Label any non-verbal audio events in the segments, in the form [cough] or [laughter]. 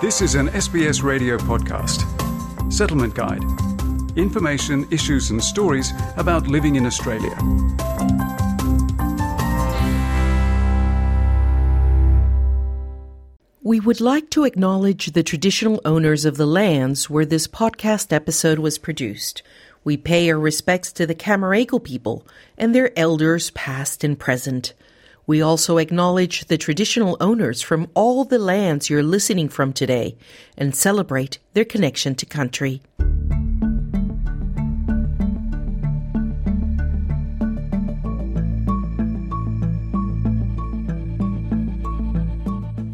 This is an SBS radio podcast. Settlement Guide. Information, issues, and stories about living in Australia. We would like to acknowledge the traditional owners of the lands where this podcast episode was produced. We pay our respects to the Cammeraygal people and their elders past and present. We also acknowledge the traditional owners from all the lands you're listening from today and celebrate their connection to country.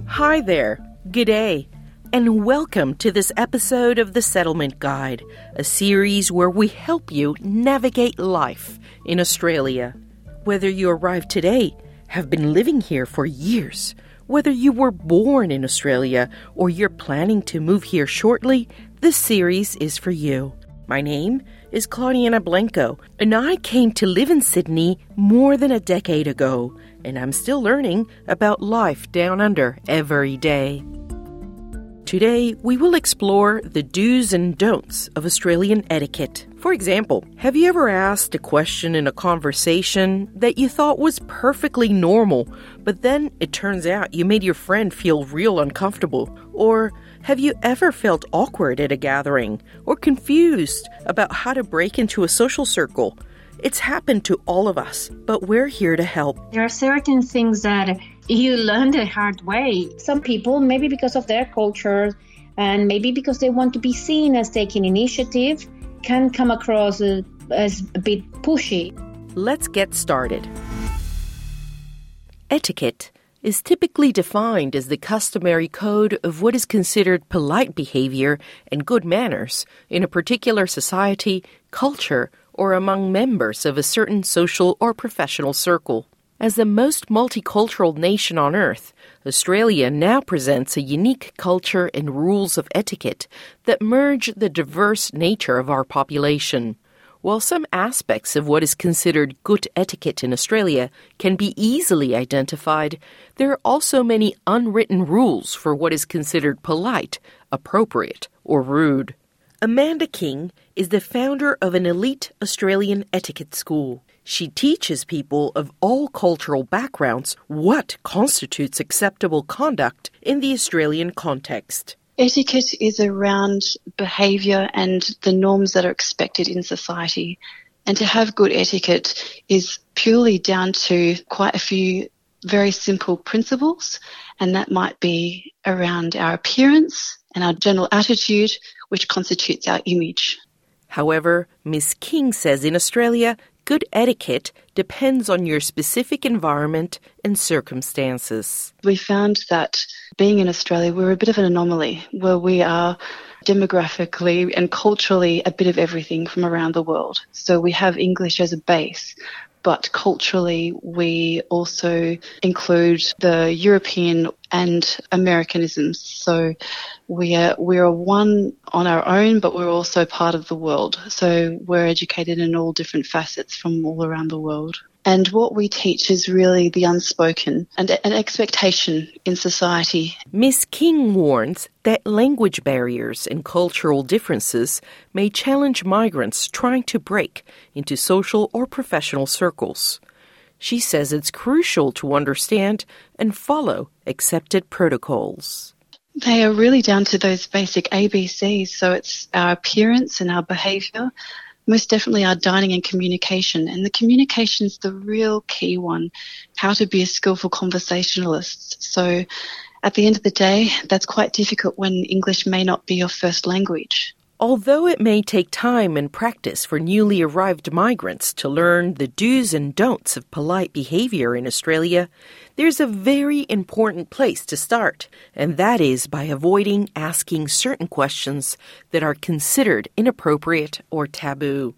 Hi there. G'day. And welcome to this episode of the Settlement Guide, a series where we help you navigate life in Australia. Whether you arrive today, have been living here for years, whether you were born in Australia or you're planning to move here shortly, this series is for you. My name is Claudianna Blanco, and I came to live in Sydney more than a decade ago and I'm still learning about life down under every day. Today, we will explore the do's and don'ts of Australian etiquette. For example, have you ever asked a question in a conversation that you thought was perfectly normal, but then it turns out you made your friend feel real uncomfortable? Or have you ever felt awkward at a gathering or confused about how to break into a social circle? It's happened to all of us, but we're here to help. There are certain things that you learn the hard way. Some people, maybe because of their culture and maybe because they want to be seen as taking initiative, can come across as a bit pushy. Let's get started. Etiquette is typically defined as the customary code of what is considered polite behavior and good manners in a particular society, culture, or among members of a certain social or professional circle. As the most multicultural nation on earth, Australia now presents a unique culture and rules of etiquette that merge the diverse nature of our population. While some aspects of what is considered good etiquette in Australia can be easily identified, there are also many unwritten rules for what is considered polite, appropriate, or rude. Amanda King is the founder of an elite Australian etiquette school. She teaches people of all cultural backgrounds what constitutes acceptable conduct in the Australian context. Etiquette is around behaviour and the norms that are expected in society. And to have good etiquette is purely down to quite a few very simple principles, and that might be around our appearance and our general attitude, which constitutes our image. However, Ms. King says in Australia, good etiquette depends on your specific environment and circumstances. We found that being in Australia, we're a bit of an anomaly where we are demographically and culturally a bit of everything from around the world. So we have English as a base, but culturally we also include the European and Americanisms. So we are we are one on our own, but we're also part of the world. So we're educated in all different facets from all around the world. And what we teach is really the unspoken and an expectation in society. Miss King warns that language barriers and cultural differences may challenge migrants trying to break into social or professional circles. She says it's crucial to understand and follow accepted protocols. They are really down to those basic ABCs. So it's our appearance and our behavior, most definitely our dining and communication. And the communication is the real key one, how to be a skillful conversationalist. So at the end of the day, that's quite difficult when English may not be your first language. Although it may take time and practice for newly arrived migrants to learn the do's and don'ts of polite behavior in Australia, there's a very important place to start, and that is by avoiding asking certain questions that are considered inappropriate or taboo.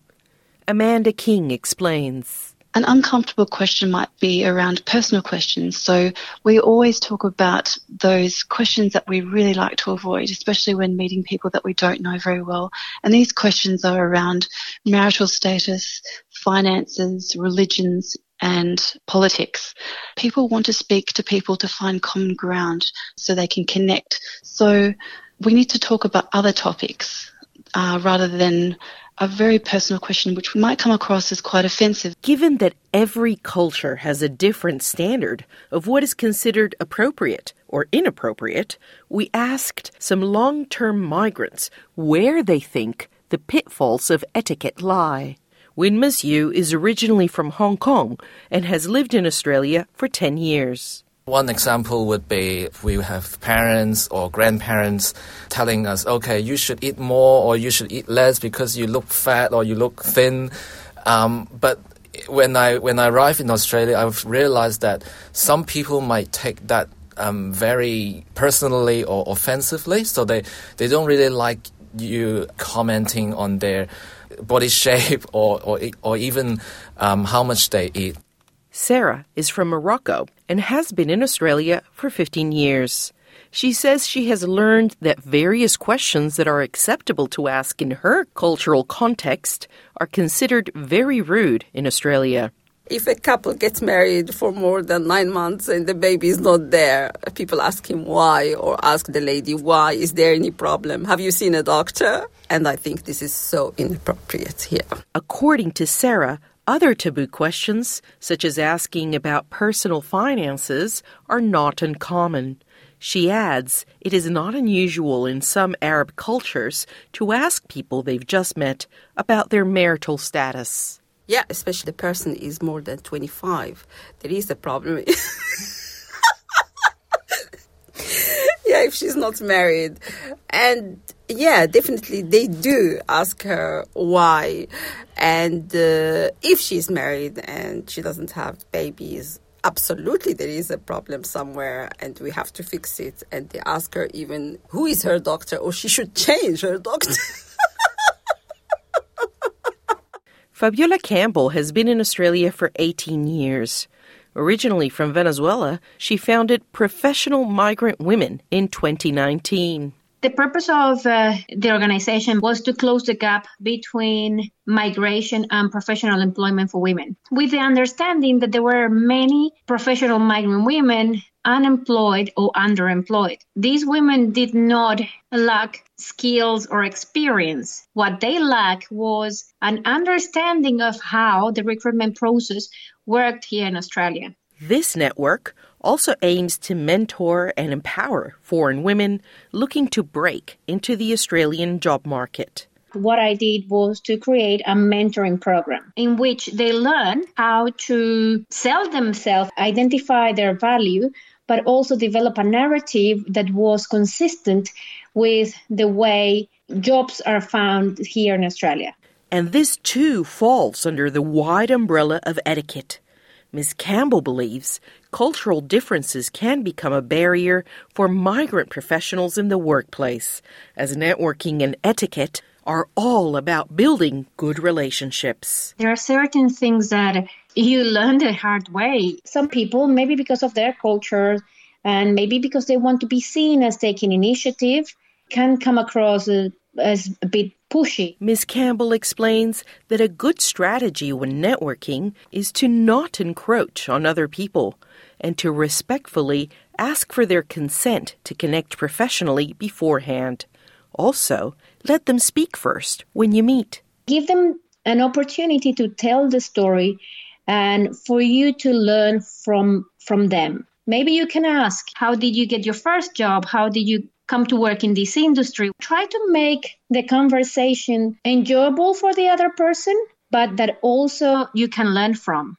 Amanda King explains. An uncomfortable question might be around personal questions. So we always talk about those questions that we really like to avoid, especially when meeting people that we don't know very well. And these questions are around marital status, finances, religions, and politics. People want to speak to people to find common ground so they can connect. So we need to talk about other topics uh, rather than a very personal question which might come across as quite offensive. Given that every culture has a different standard of what is considered appropriate or inappropriate, we asked some long term migrants where they think the pitfalls of etiquette lie. Win Mas Yu is originally from Hong Kong and has lived in Australia for 10 years. One example would be we have parents or grandparents telling us, okay, you should eat more or you should eat less because you look fat or you look thin. Um, but when I when I arrived in Australia, I've realized that some people might take that um, very personally or offensively, so they they don't really like you commenting on their body [laughs] shape or, or, or even um, how much they eat. Sarah is from Morocco and has been in Australia for 15 years. She says she has learned that various questions that are acceptable to ask in her cultural context are considered very rude in Australia. If a couple gets married for more than nine months and the baby is not there, people ask him why or ask the lady why. Is there any problem? Have you seen a doctor? And I think this is so inappropriate here. According to Sarah, other taboo questions, such as asking about personal finances, are not uncommon. She adds, it is not unusual in some Arab cultures to ask people they've just met about their marital status. Yeah, especially the person is more than 25. There is a problem. [laughs] yeah, if she's not married. And yeah, definitely they do ask her why. And uh, if she's married and she doesn't have babies, absolutely there is a problem somewhere and we have to fix it. And they ask her even who is her doctor or she should change her doctor. [laughs] Fabiola Campbell has been in Australia for 18 years. Originally from Venezuela, she founded Professional Migrant Women in 2019. The purpose of uh, the organization was to close the gap between migration and professional employment for women, with the understanding that there were many professional migrant women unemployed or underemployed. These women did not lack skills or experience. What they lacked was an understanding of how the recruitment process worked here in Australia. This network also aims to mentor and empower foreign women looking to break into the Australian job market. What I did was to create a mentoring program in which they learn how to sell themselves, identify their value, but also develop a narrative that was consistent with the way jobs are found here in Australia. And this too falls under the wide umbrella of etiquette. Ms. Campbell believes cultural differences can become a barrier for migrant professionals in the workplace, as networking and etiquette are all about building good relationships. There are certain things that you learn the hard way. Some people, maybe because of their culture and maybe because they want to be seen as taking initiative, can come across as a bit pushy. Ms. Campbell explains that a good strategy when networking is to not encroach on other people and to respectfully ask for their consent to connect professionally beforehand. Also, let them speak first when you meet. Give them an opportunity to tell the story and for you to learn from from them. Maybe you can ask, how did you get your first job? How did you come to work in this industry. Try to make the conversation enjoyable for the other person, but that also you can learn from.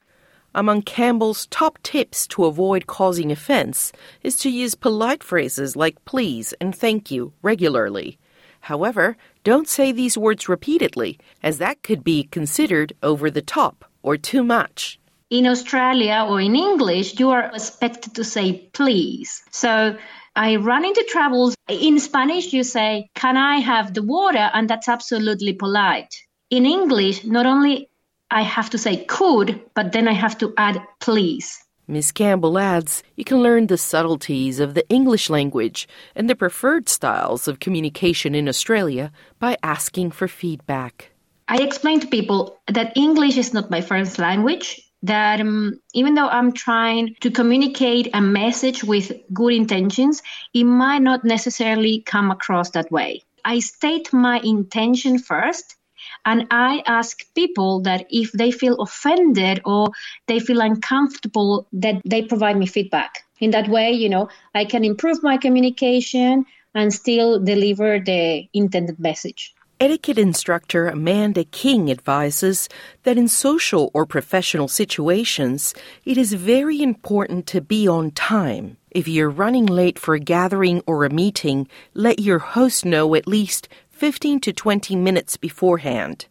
Among Campbell's top tips to avoid causing offense is to use polite phrases like please and thank you regularly. However, don't say these words repeatedly, as that could be considered over the top or too much. In Australia or in English, you are expected to say please. So I run into troubles. In Spanish, you say, Can I have the water? And that's absolutely polite. In English, not only I have to say could, but then I have to add please. Miss Campbell adds, you can learn the subtleties of the English language and the preferred styles of communication in Australia by asking for feedback. I explain to people that English is not my first language. That um, even though I'm trying to communicate a message with good intentions, it might not necessarily come across that way. I state my intention first and I ask people that if they feel offended or they feel uncomfortable, that they provide me feedback. In that way, you know, I can improve my communication and still deliver the intended message. Etiquette instructor Amanda King advises that in social or professional situations, it is very important to be on time. If you're running late for a gathering or a meeting, let your host know at least 15 to 20 minutes beforehand.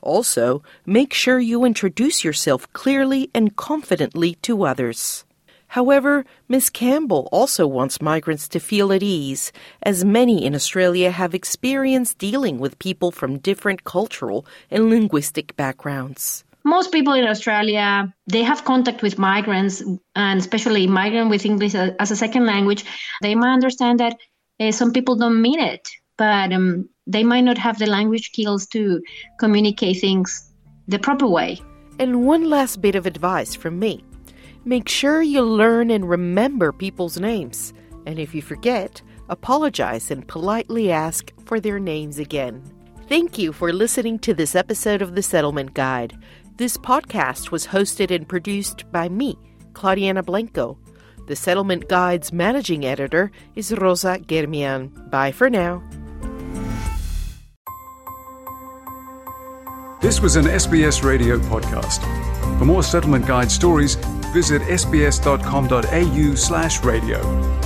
Also, make sure you introduce yourself clearly and confidently to others. However, Ms. Campbell also wants migrants to feel at ease, as many in Australia have experience dealing with people from different cultural and linguistic backgrounds. Most people in Australia, they have contact with migrants, and especially migrant with English as a second language. They might understand that uh, some people don't mean it, but um, they might not have the language skills to communicate things the proper way. And one last bit of advice from me. Make sure you learn and remember people's names. And if you forget, apologize and politely ask for their names again. Thank you for listening to this episode of The Settlement Guide. This podcast was hosted and produced by me, Claudianna Blanco. The Settlement Guide's managing editor is Rosa Germian. Bye for now. This was an SBS radio podcast. For more Settlement Guide stories, visit sbs.com.au slash radio.